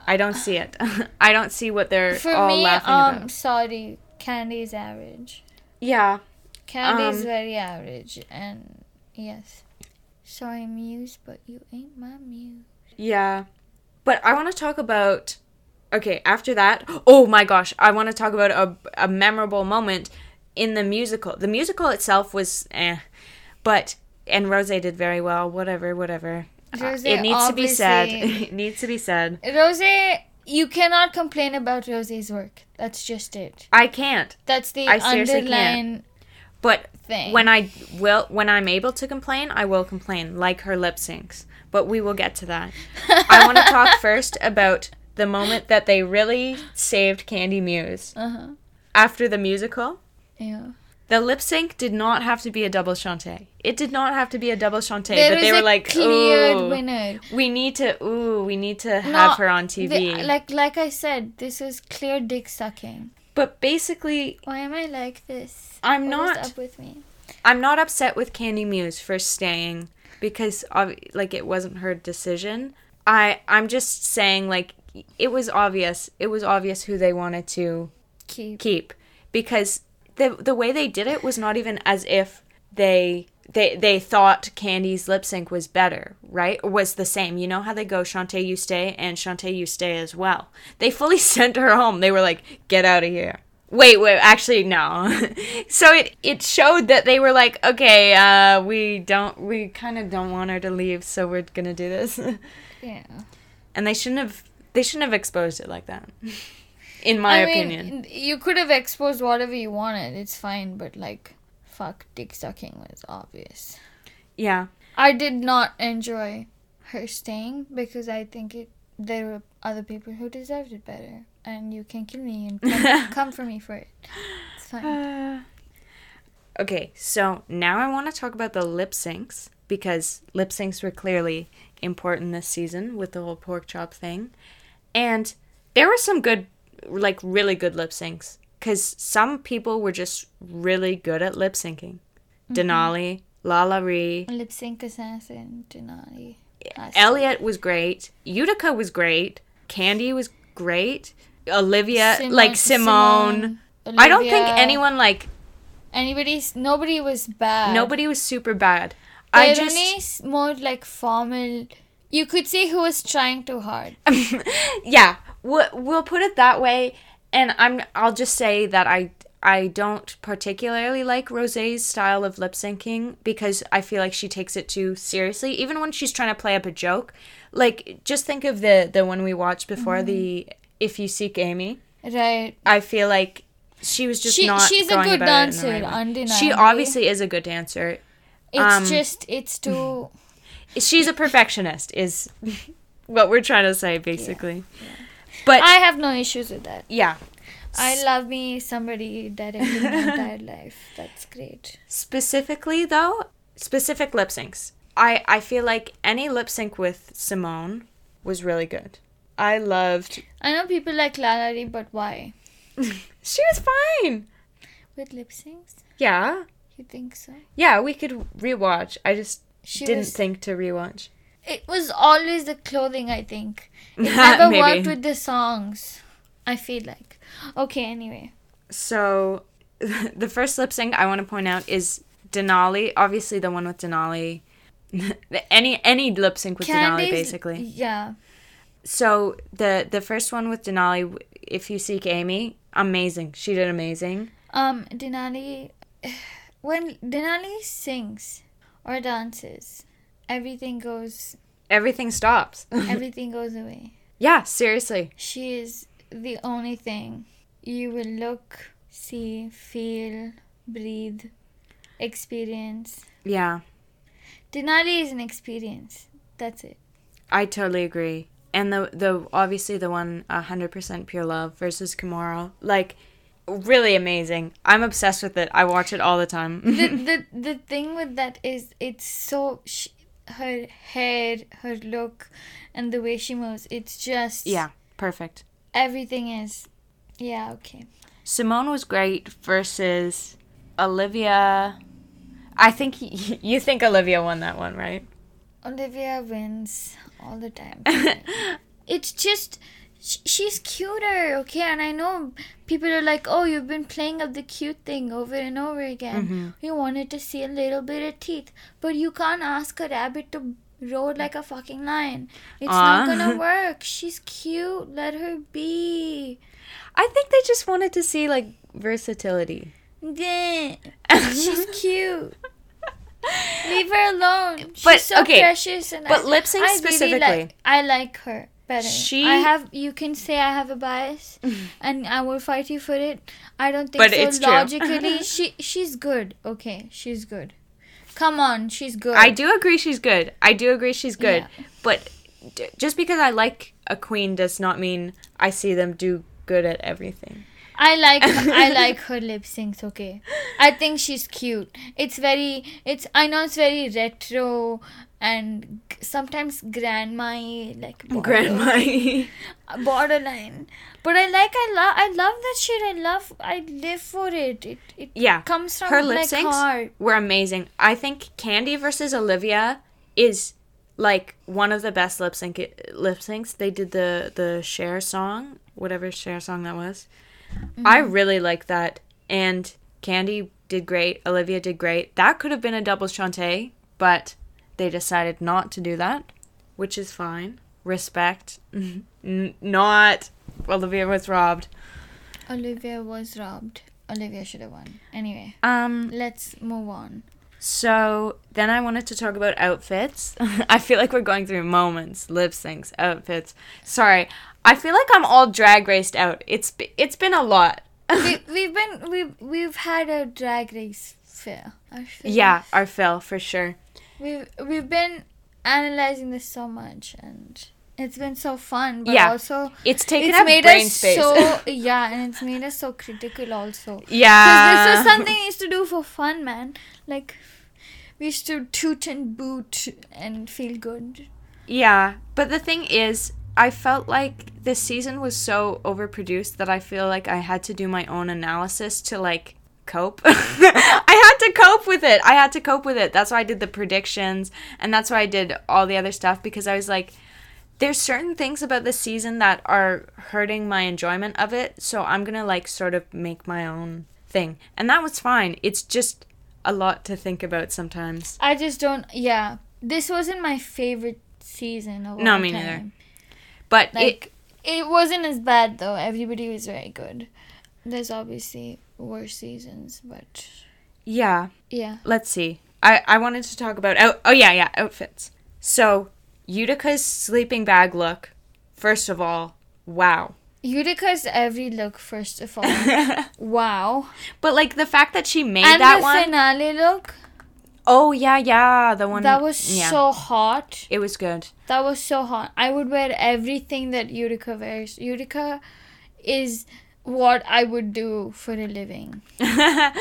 I don't see it. (laughs) I don't see what they're For all me, laughing um, about. sorry, Kandy is average. Yeah. Kandy is Um, very average, and yes, sorry, Muse, but you ain't my Muse. Yeah. But I want to talk about. Okay, after that. Oh my gosh. I want to talk about a, a memorable moment in the musical. The musical itself was eh. But. And Rose did very well. Whatever, whatever. Uh, Rose it needs to be said. (laughs) it needs to be said. Rose, you cannot complain about Rose's work. That's just it. I can't. That's the I underlying But thing. when I will, when I'm able to complain, I will complain, like her lip syncs. but we will get to that. (laughs) I want to talk first about the moment that they really saved Kandy Muse. Uh huh. After the musical, Yeah. The lip sync did not have to be a double chante. It did not have to be a double chante, There but they were like, "Ooh, winner. we need to, ooh, we need to have her on TV." The- like like I said, this is clear dick sucking. but basically, Why am I like this? I'm What not. up with me. I'm not upset with Kandy Muse for staying because like it wasn't her decision. I I'm just saying like it was obvious. It was obvious who they wanted to Keep. keep because the the way they did it was not even as if they they they thought Kandy's lip sync was better, right? Or was the same. You know how they go Shantay you stay and Shantay you stay as well. They fully (laughs) sent her home. They were like, "Get out of here." Wait, wait, actually no. (laughs) so it it showed that they were like, "Okay, uh we don't we kind of don't want her to leave, so we're going to do this." (laughs) Yeah. and they shouldn't have they shouldn't have exposed it like that. In my I opinion. mean, you could have exposed whatever you wanted. It's fine, but like, fuck, dick sucking was obvious. yeah. I did not enjoy her staying because I think it there were other people who deserved it better, and you can kill me and come, (laughs) come for me for it. It's fine. Uh, (sighs) okay, so now I want to talk about the lip syncs because lip syncs were clearly important this season with the whole pork chop thing. And there were some good, like really good lip syncs because some people were just really good at lip syncing. Mm-hmm. Denali, LaLa Ri, Lip sync assassin Denali. Elliott was great. Utica was great. Kandy was great. Olivia, Symone- like Symone. I don't think anyone like Anybody's nobody was bad. nobody was super bad. I just more like formal. You could see who was trying too hard. (laughs) yeah, we'll, we'll put it that way. And I'm I'll just say that I I don't particularly like Rosé's style of lip syncing because I feel like she takes it too seriously, even when she's trying to play up a joke. Like just think of the the one we watched before the If You Seek Amy. Right. I feel like she was just She- not. she's a good about it in the dancer, right undeniably. She obviously is a good dancer. It's Um, just it's too (laughs) She's a perfectionist, is what we're trying to say, basically. But I have no issues with that. yeah, I love me somebody directing my entire (laughs) life. That's great. specifically though, specific lip syncs. I I feel like any lip sync with Symone was really good. I loved. I know people like LaLa Ri, but why? (laughs) She was fine. With lip syncs? Yeah, You think so? yeah. We could rewatch. I just She didn't was. think to rewatch. it was always the clothing. I think (laughs) it never worked with the songs. I feel like. Okay. Anyway. So, (laughs) the first lip sync I want to point out is Denali. Obviously, the one with Denali. (laughs) any any lip sync with Denali, basically. Yeah. So the the first one with Denali, if you seek Amy, amazing. She did amazing. Um, Denali, (sighs) when Denali sings or dances, everything goes, Everything stops. (laughs) everything goes away. yeah, seriously. She is the only thing you will look, see, feel, breathe, experience. Yeah, Denali is an experience. That's it. I totally agree. And the the obviously the one hundred percent pure love versus Kahmora, like really amazing. I'm obsessed with it. I watch it all the time. the, the (laughs) the thing with that is it's so sh- her hair, her look, and the way she moves. It's just yeah, perfect. everything is yeah okay. Symone was great versus Olivia. I think y- you think Olivia won that one, right? Olivia wins all the time. (laughs) it's just sh- she's cuter, okay? And I know people are like, "Oh, you've been playing up the cute thing over and over again. Mhm. You wanted to see a little bit of teeth, but you can't ask a rabbit to roar like a fucking lion. It's not gonna (laughs) work. She's cute. Let her be." I think they just wanted to see like versatility. She's (laughs) cute. (laughs) Leave her alone. She's But, so okay, precious and but I, lip sync I really specifically. like, I like her better. She- I have you can say I have a bias (laughs) and I will fight you for it. I don't think But so it's logically (laughs) she she's good. Okay, she's good. Come on, she's good. I do agree she's good. I do agree she's good. Yeah. But d- just because I like a queen does not mean I see them do good at everything. I like I (laughs) like her lip syncs. Okay, I think she's cute. It's very it's I know it's very retro and g- sometimes grandma like border- Grandma. (laughs) borderline. But I like I love I love that shit. I love I live for it. It it yeah. comes from Her lip syncs heart. were amazing. I think Kandy versus Olivia is like one of the best lip sync lip syncs. They did the the Cher song, whatever Cher song that was. Mm-hmm. I really like that. And Kandy did great. Olivia did great. That could have been a double shantay, but they decided not to do that, which is fine. Respect. (laughs) N- not. Olivia was robbed. Olivia was robbed. Olivia should have won. Anyway, Um. let's move on. So then I wanted to talk about outfits. (laughs) I feel like we're going through moments, lip syncs, outfits. Sorry, I feel like I'm all drag raced out. It's be- it's been a lot. we, (laughs) we've been we've we've had a drag race fair. I feel. yeah, our fill for sure. We've we've been analyzing this so much and it's been so fun, but Yeah. also It's taken it's up made brain us space. so (laughs) yeah, and it's made us so critical also. Because yeah, this is something we used to do for fun, man. Like we used to toot and boot and feel good. Yeah, but the thing is, I felt like this season was so overproduced that I feel like I had to do my own analysis to like cope. (laughs) I had to cope with it. I had to cope with it. That's why I did the predictions and that's why I did all the other stuff because I was like there's certain things about this season that are hurting my enjoyment of it, so I'm going to like sort of make my own thing. And that was fine. It's just a lot to think about sometimes. I just don't. Yeah, this wasn't my favorite season of No, me time. neither. But it, Like it wasn't as bad though. Everybody was very good. There's obviously worse seasons, but yeah, yeah. let's see. I, I wanted to talk about oh oh yeah yeah outfits. So Utica's sleeping bag look. First of all, wow. Utica's every look, first of all, (laughs) wow. But like the fact that she made and that the one. finale look, oh yeah yeah the one that was yeah. so hot. It was good. That was so hot. I would wear everything that Utica wears. Utica is what I would do for a living. (laughs)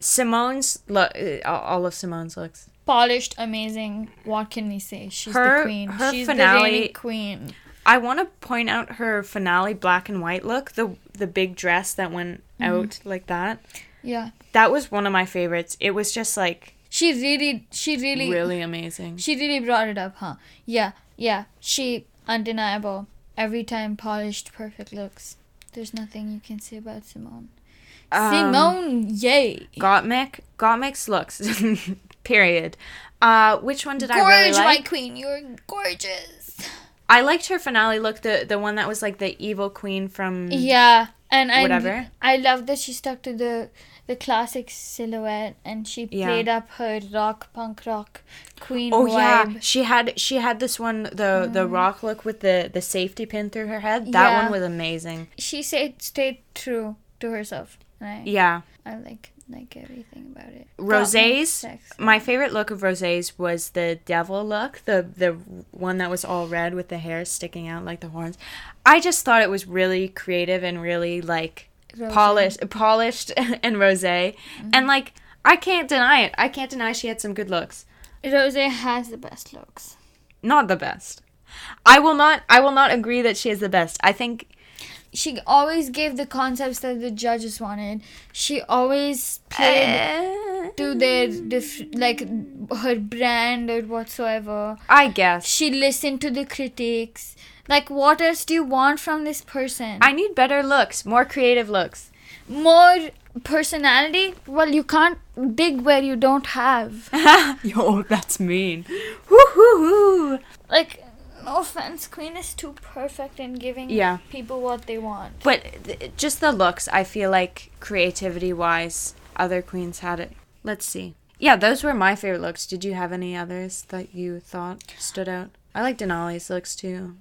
Symone's look. uh, All of Symone's looks. Polished, amazing. What can we say? She's Her- the queen. her She's finale- the reigning queen. I want to point out her finale black and white look. The the big dress that went Mm-hmm. out like that. Yeah. That was one of my favorites. It was just like She really, she really, really amazing. she really brought it up, huh? Yeah, yeah. She undeniable. Every time polished, perfect looks. There's nothing you can say about Symone. Um, Symone, yay! Gottmik, Gottmik's looks. (laughs) Period. Uh, which one did I really Gorge, like? my queen, you're gorgeous. I liked her finale look, the the one that was like the evil queen from. Yeah, and I Whatever. I love that she stuck to the the classic silhouette and she Yeah. played up her rock punk rock queen Oh vibe. yeah, she had she had this one the the mm. rock look with the the safety pin through her head. That Yeah. one was amazing. She stayed stayed true to herself. I, Yeah, I like like everything about it. Rosé's my favorite look of Rosé's was the devil look, the the one that was all red with the hair sticking out like the horns. I just thought it was really creative and really like Rosé. polished, polished (laughs) and rosé, and like I can't deny it. I can't deny she had some good looks. Rose has the best looks. Not the best. I will not. I will not agree that she is the best. I think. She always gave the concepts that the judges wanted. She always played Eh, to their diff- like her brand or whatsoever. I guess. She listened to the critics. Like, what else do you want from this person? I need better looks, more creative looks. More personality? Well, you can't dig where you don't have. (laughs) Yo, that's mean. Like, no offense, Queen is too perfect in giving Yeah. people what they want. But th- just the looks, I feel like creativity wise, other queens had it. Let's see. Yeah, those were my favorite looks. Did you have any others that you thought stood out? I like Denali's looks too.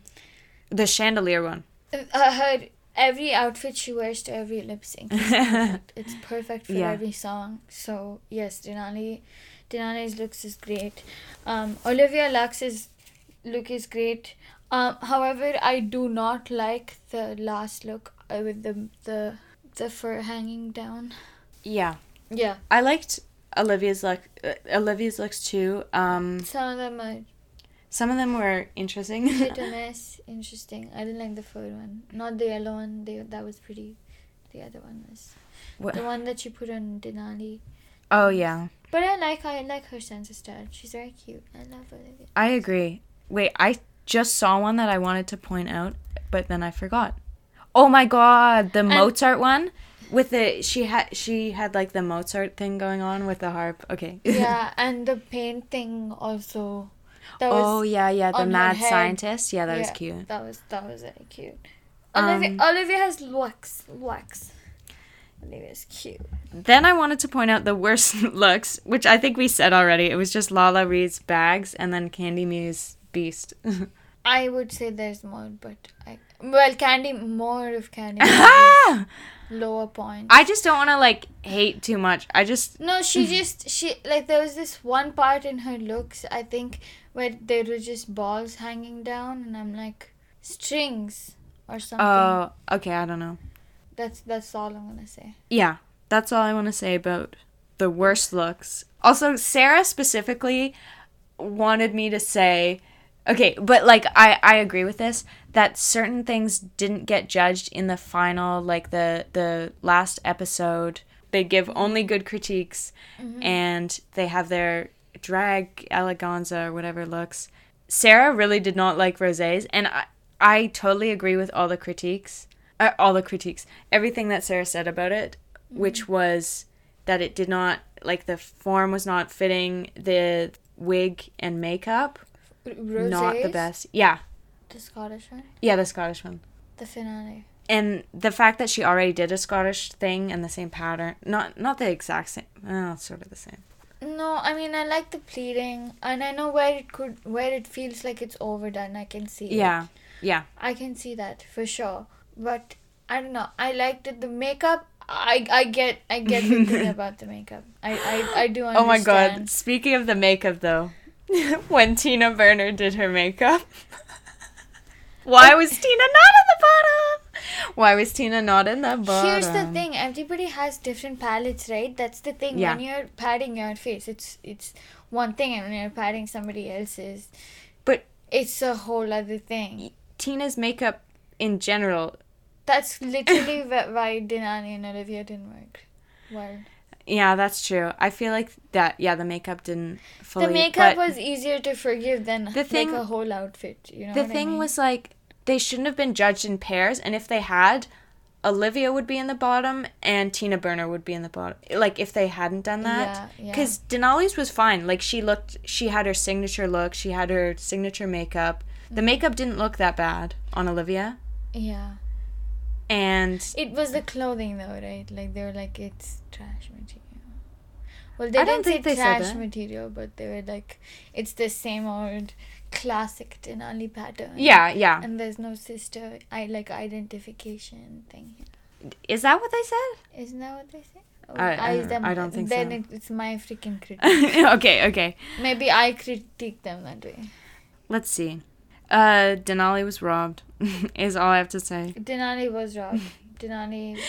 The chandelier one. Uh, her every outfit she wears to every lip sync. is perfect. (laughs) It's perfect for Yeah. every song. So yes, Denali, Denali's looks is great. Um, Olivia Lux's look is great. Um, however, I do not like the last look uh, with the the the fur hanging down. Yeah. Yeah, I liked Olivia's look. Uh, Olivia's looks too. Um, some of them are some of them were interesting. hit or miss. Interesting. I didn't like the third one. Not the yellow one. They, that was pretty. The other one was What- the one that you put on Denali. oh yeah, But I like I like her sense of style. She's very cute. I love Olivia. I agree. Wait, I just saw one that I wanted to point out, but then I forgot. Oh my god, the Mozart one with the she had she had like the Mozart thing going on with the harp. Okay. yeah, (laughs) and the paint thing also. That oh yeah, yeah, the mad scientist. Yeah, that was cute. That was that was very cute. Um, Olivia, Olivia has wax, wax. Olivia's cute. Then I wanted to point out the worst (laughs) looks, which I think we said already. It was just LaLa Ri's bags and then Kandy Muse Beast. (laughs) I would say there's more, but I well, Kandy more of Kandy, (laughs) lower point. I just don't want to like hate too much. I just No, she (laughs) just she like there was this one part in her looks I think where there were just balls hanging down and I'm like strings or something. oh okay, I don't know. That's that's all I'm gonna say. Yeah, that's all I want to say about the worst looks. Also, Sarah specifically wanted me to say, okay, but like I I agree with this that certain things didn't get judged in the final like the the last episode. They give only good critiques and they have their drag eleganza or whatever looks. Sarah really did not like rosés and I I totally agree with all the critiques. Uh, all the critiques. Everything that Sarah said about it, which was that it did not like the form was not fitting the wig and makeup Roses, not the best. Yeah. The Scottish one, Yeah, the Scottish one. the finale. And the fact that she already did a Scottish thing and the same pattern, not not the exact same, oh, sort of the same. No, I mean I like the pleating, and I know where it could, where it feels like it's overdone. I can see. it. Yeah. Yeah. I can see that for sure. But I don't know. I liked it. The makeup. I I get I get the thing (laughs) about the makeup. I I, I do understand. Oh my god. Speaking of the makeup though, (laughs) when Tina Burner did her makeup, why was Tina not in the bottom? Why was Tina not in the bottom? Here's the thing. Everybody has different palettes, right? That's the thing. Yeah. When you're padding your face, it's it's one thing, and when you're padding somebody else's, But it's a whole other thing. Tina's makeup in general, That's literally (laughs) wh- why Denali and Olivia didn't work. Well, yeah, that's true. I feel like that. Yeah, the makeup didn't fully. the makeup was easier to forgive than The thing- like a whole outfit. You know. the what I thing mean? was like they shouldn't have been judged in pairs, and if they had, Olivia would be in the bottom and Tina Burner would be in the bottom. Like if they hadn't done that, Yeah, yeah. because Denali's was fine. Like she looked, she had her signature look, she had her signature makeup. The Mm. makeup didn't look that bad on Olivia, Yeah. And It was the clothing though, right? Like they were like it's trash material. Well, they I don't didn't say trash material, but they were like it's the same old classic Denali pattern. yeah, yeah. And there's no sister I like identification thing. is that what they said? Isn't that what they said Oh, I- I don't- them- I don't think then so. it, it's my freaking (laughs) critique. okay, okay. Maybe I critique them that way. Let's see. Uh, Denali was robbed. (laughs) is all I have to say. Denali was robbed. Denali.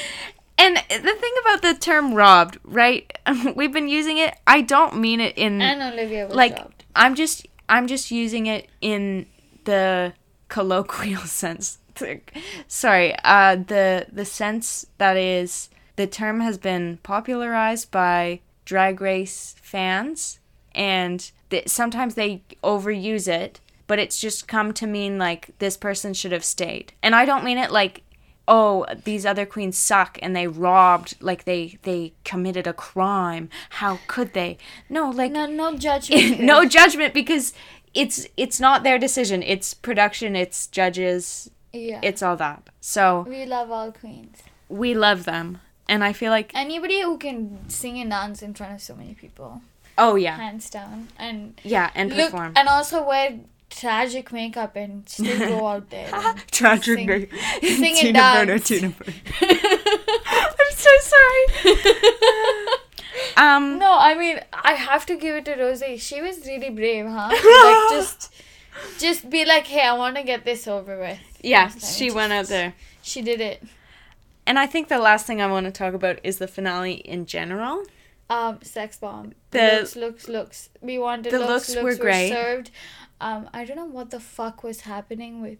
And the thing about the term robbed, right? (laughs) We've been using it. I don't mean it in And Olivia was like robbed. I'm just I'm just using it in the colloquial (laughs) sense. Sorry, uh the the sense that is the term has been popularized by drag race fans and th- sometimes they overuse it, but it's just come to mean like this person should have stayed. And I don't mean it like oh these other queens suck and they robbed like they they committed a crime. How could they? No like No, no (laughs) judgment. no judgment because it's it's not their decision. It's production it's judges Yeah. it's all that. So we love all queens. we love them. And i feel like Anybody who can sing and dance in front of so many people, oh yeah. Hands down, and yeah and look perform. and also wear tragic makeup and still go (laughs) out there. and (laughs) tragic sing- Nick. sing and Tina Burner, dance. Tina (laughs) Burner. i'm so sorry um no, I mean I have to give it to Rosie. She was really brave, huh? like just just be like, hey, I want to get this over with. Yeah, Just she went out there. She did it. And I think the last thing I want to talk about is the finale in general. Um, sex bomb. The- looks, looks, looks. We wanted the looks, looks looks, were were great. served. Um, I don't know what the fuck was happening with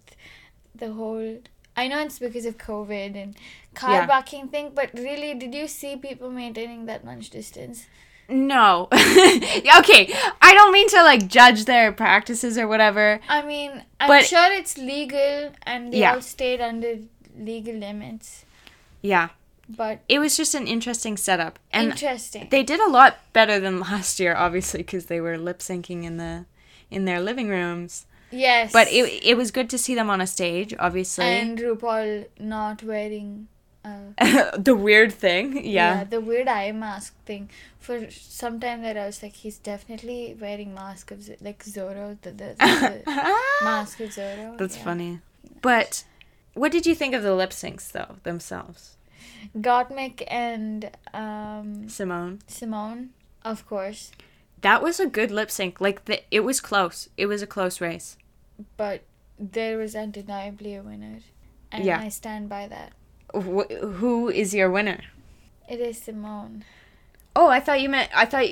the whole. I know it's because of COVID and car Yeah. backing thing, but really, did you see people maintaining that much distance? No. (laughs) okay, I don't mean to like judge their practices or whatever. I mean, I'm But- sure it's legal and they Yeah. all stayed under legal limits, Yeah. but It was just an interesting setup. And interesting. they did a lot better than (laughs) last year obviously because they were lip syncing in the in their living rooms. yes. But it it was good to see them on a stage, obviously. and RuPaul not wearing. Uh, (laughs) the weird thing. Yeah. yeah. the weird eye mask thing. For some time there, I was like, he's definitely wearing mask of Z- like Zorro, the, the, the, the (laughs) mask of Zorro. That's yeah. funny. But what did you think of the lip syncs though themselves? Gottmik and um, Symone. Symone, of course, That was a good lip sync. Like the, it was close. It was a close race. but there was undeniably a winner, and Yeah. I stand by that. Wh- who is your winner? It is Symone. Oh, I thought you meant I thought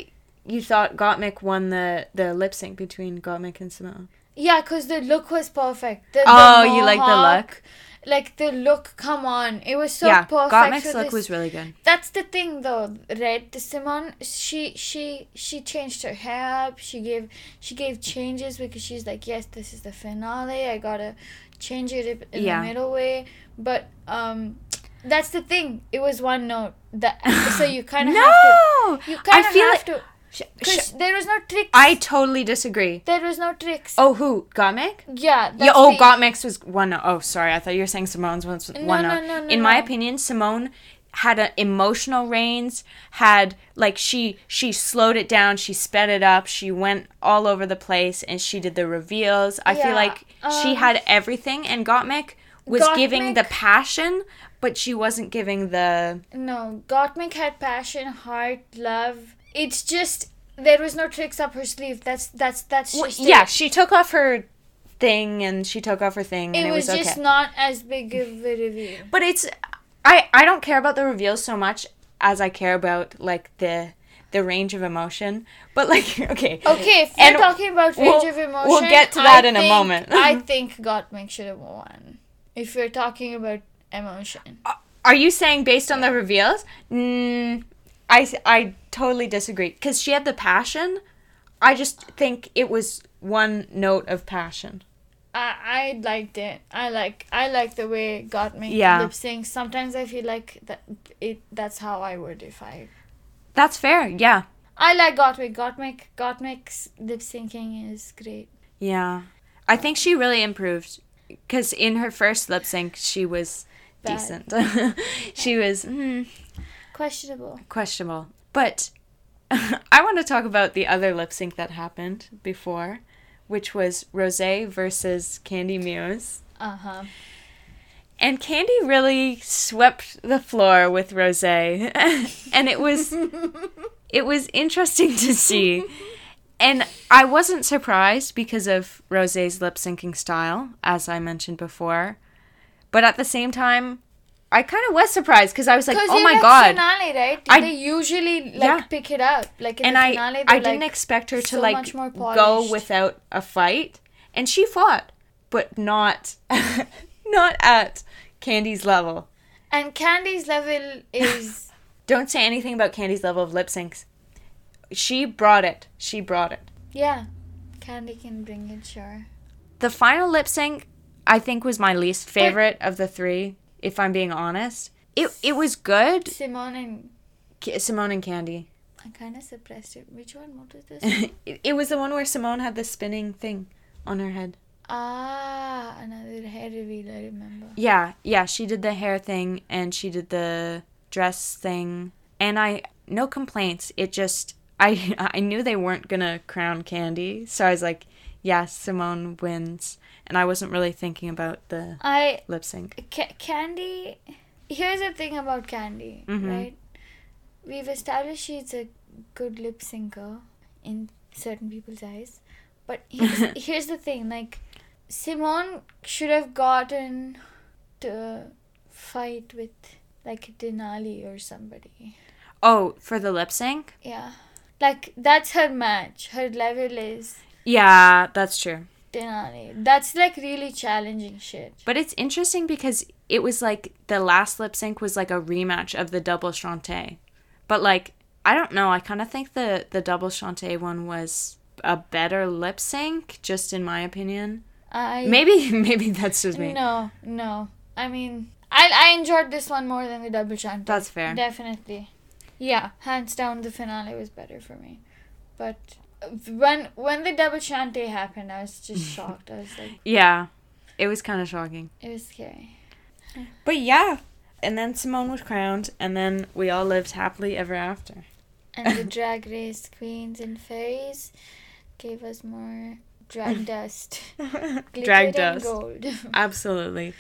you thought Gottmik won the the lip sync between Gottmik and Symone. Yeah, cause the look was perfect. The, the Oh, you like the look? Like the look, come on, it was so yeah, perfect. Gottmik's look this- was really good. That's the thing, though, right? The Symone, she she she changed her hair up. She gave she gave changes because she's like, yes, this is the finale. I gotta change it in Yeah. the middle way. But um, that's the thing. It was one note. That so you kind of no, have to. You kind I of feel have like to. Because sh- there was no tricks. I totally disagree. there was no tricks. Oh, who Gottmik? yeah. That's Yeah. Oh, the- Gottmik's was one. note. Oh, sorry. I thought you were saying Symone's was No, one. no, note. no, no, In my opinion, Symone had an emotional range. Had like she she slowed it down. She sped it up. She went all over the place, and she did the reveals. I feel Yeah, like she um, had everything, and Gottmik was giving the passion, but she wasn't giving the. No, Gottmik had passion, heart, love. It's just there was no tricks up her sleeve. That's that's that's Well, just yeah, it. she took off her thing, and she took off her thing, and It it, was was, just okay. not as big of a reveal. But it's I I don't care about the reveals so much as I care about like the the range of emotion. But like (laughs) okay. Okay, if we're And talking about we'll- range of emotion, we'll get to that I in a moment. I (laughs) think Gottmik should have one. If we're talking about emotion, Are you saying based on the reveals? Mm, I I totally disagree cuz she had the passion. I just think it was one note of passion. I I liked it. I like I like the way Gottmik Yeah. lip syncs. Sometimes I feel like that it. That's how I would if I. That's fair. Yeah. I like Gottmik. Gottmik Gottmik's lip syncing is great. Yeah. I think she really improved cuz in her first lip sync she was Bad. decent. (laughs) she was mm, Questionable. questionable. But (laughs) I want to talk about the other lip sync that happened before, which was Rose versus Kandy Muse. Uh huh. And Kandy really swept the floor with Rose. (laughs) and it was it was interesting to see. And I wasn't surprised because of Rose's lip syncing style, as I mentioned before. But at the same time, I kind of was surprised because I was like, "Oh my god!" finale, right? I- they usually like Yeah. pick it up, like in and the I finale. I they're, didn't expect her to so like go without a fight, and she fought, but not (laughs) not at Kandy's level. And Kandy's level is (laughs) Don't say anything about Kandy's level of lip syncs. She brought it. She brought it. yeah. Kandy can bring it, sure. The final lip sync, I think, was my least favorite of the three. If I'm being honest, it it was good. Symone and K- Symone and Kandy. I kind of suppressed it. Which one? What was this? (laughs) it, it was the one where Symone had the spinning thing on her head. ah, another hair reveal. I remember. Yeah, yeah, she did the hair thing and she did the dress thing. And I no complaints. It just I (laughs) I knew they weren't going to crown Kandy, so I was like, yeah, Symone wins. And I wasn't really thinking about the I lip sync. Ca- Kandy. Here's the thing about Kandy, Mhm. right? We've established she's a good lip syncer in certain people's eyes. But here's, (laughs) here's the thing like, Symone should have gotten to fight with like Denali or somebody. Oh, for the lip sync? Yeah. Like, that's her match. Her level is Yeah, that's true. Denali. That's like really challenging shit. But it's interesting because it was like the last lip sync was like a rematch of the double shantay. But like I don't know, I kind of think the the double shantay one was a better lip sync just in my opinion. I Maybe (laughs) maybe that's just me. No, no. I mean, I I enjoyed this one more than the double chant. That's fair. Definitely. Yeah, hands down, the finale was better for me. But when when the double shantay happened, I was just (laughs) shocked. I was like, Yeah. It was kind of shocking. it was scary. But yeah. And then Symone was crowned and then we all lived happily ever after. And the (laughs) drag race queens and fairies gave us more drag (laughs) dust, Drag and dust. gold. Absolutely.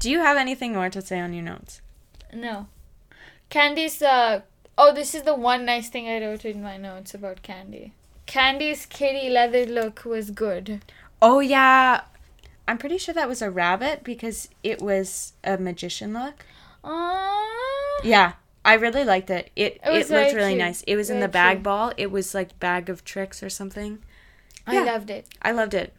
Do you have anything more to say on your notes? no, Kandy's. Uh, oh, this is the one nice thing I wrote in my notes about Kandy. Kandy's kitty leather look was good. Oh yeah, I'm pretty sure that was a rabbit because it was a magician look. Aww. Yeah, I really liked it. It It it, looked really cute. nice. It was in the bag cute. ball. It was like bag of tricks or something. I loved it. I loved it.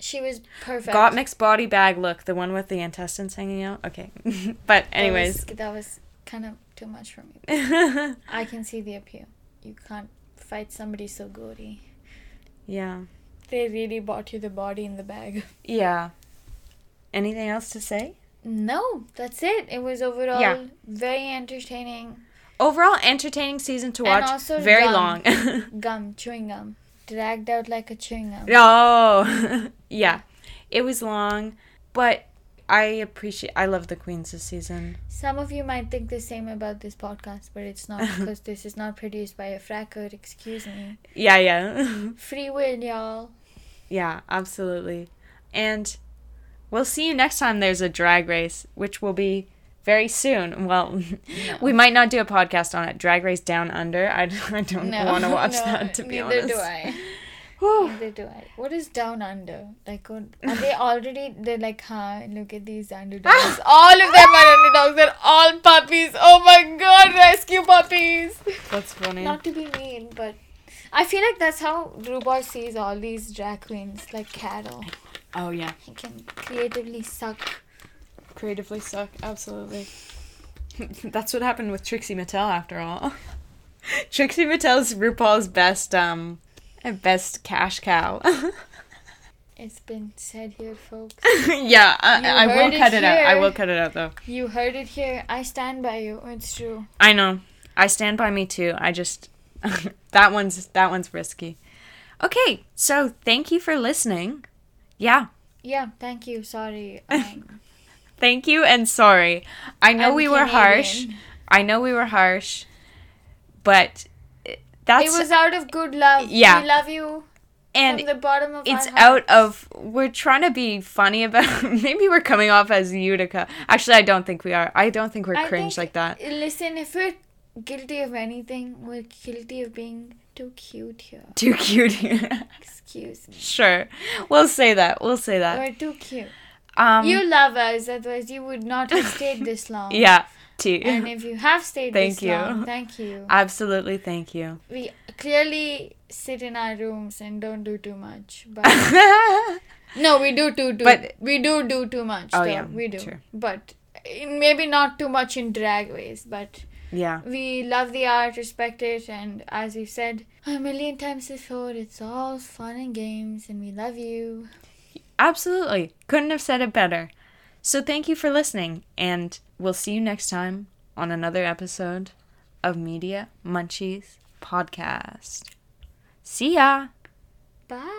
She was perfect. Gottmik's body bag look, the one with the intestines hanging out. Okay, (laughs) but anyways, that was, that was kind of too much for me. (laughs) I can see the appeal. You can't fight somebody so goody. Yeah. They really bought you the body in the bag. Yeah. Anything else to say? No, that's it. It was overall Yeah. very entertaining. Overall, entertaining season to watch. And also Very gum. long. (laughs) Gum, chewing gum. Dragged out like a chewing gum. Oh, (laughs) yeah. It was long, but I appreciate. I love the queens this season. Some of you might think the same about this podcast, but it's not (laughs) because this is not produced by a fracker. Excuse me. Yeah, yeah, (laughs) Free will, y'all. yeah. Absolutely. And we'll see you next time. There's a drag race, which will be very soon. Well, (laughs) we might not do a podcast on it. Drag Race Down Under. I, I don't No, want to watch no, that. To be neither honest. Neither do I. Whew. Neither do I. What is down under? Like, what, are they already? They're like, huh? Look at these underdogs. (laughs) all of them are underdogs. (laughs) They're all puppies. Oh my god, rescue puppies. That's funny. Not to be mean, but I feel like that's how RuPaul sees all these drag queens, like cattle. oh yeah. He can creatively suck. creatively suck. Absolutely. (laughs) That's what happened with Trixie Mattel after all. Trixie Mattel's RuPaul's best um best cash cow. (laughs) It's been said here, folks. (laughs) yeah, I, I will it cut it out. I will cut it out though. You heard it here. I stand by you. It's true. I know. I stand by me too. I just (laughs) that one's that one's risky. Okay, so thank you for listening. Yeah. Yeah, thank you. Sorry. Um, Thank you and sorry. I know I'm we were harsh. I know we were harsh. But that's it was out of good love. Yeah. We love you and from the bottom of it's out of we're trying to be funny about (laughs) maybe we're coming off as Utica. Actually, I don't think we are. I don't think we're I cringe think- like that. Listen, if we're guilty of anything, we're guilty of being too cute here. Too cute. here. (laughs) Excuse me. sure. We'll say that. We'll say that. We're too cute. Um you love us, otherwise you would not have stayed this long. (laughs) Yeah, too. And if you have stayed Thank this you. long, thank you. Absolutely, thank you. we clearly sit in our rooms and don't do too much. But (laughs) no, we do too. too But- we do do too much. Oh, though. yeah, we do. true. But maybe not too much in drag ways. But yeah. we love the art, respect it, and as we've said a million times before, it's all fun and games, and we love you. Absolutely. Couldn't have said it better. So thank you for listening and We'll see you next time on another episode of Media Munchies Podcast. See ya! Bye.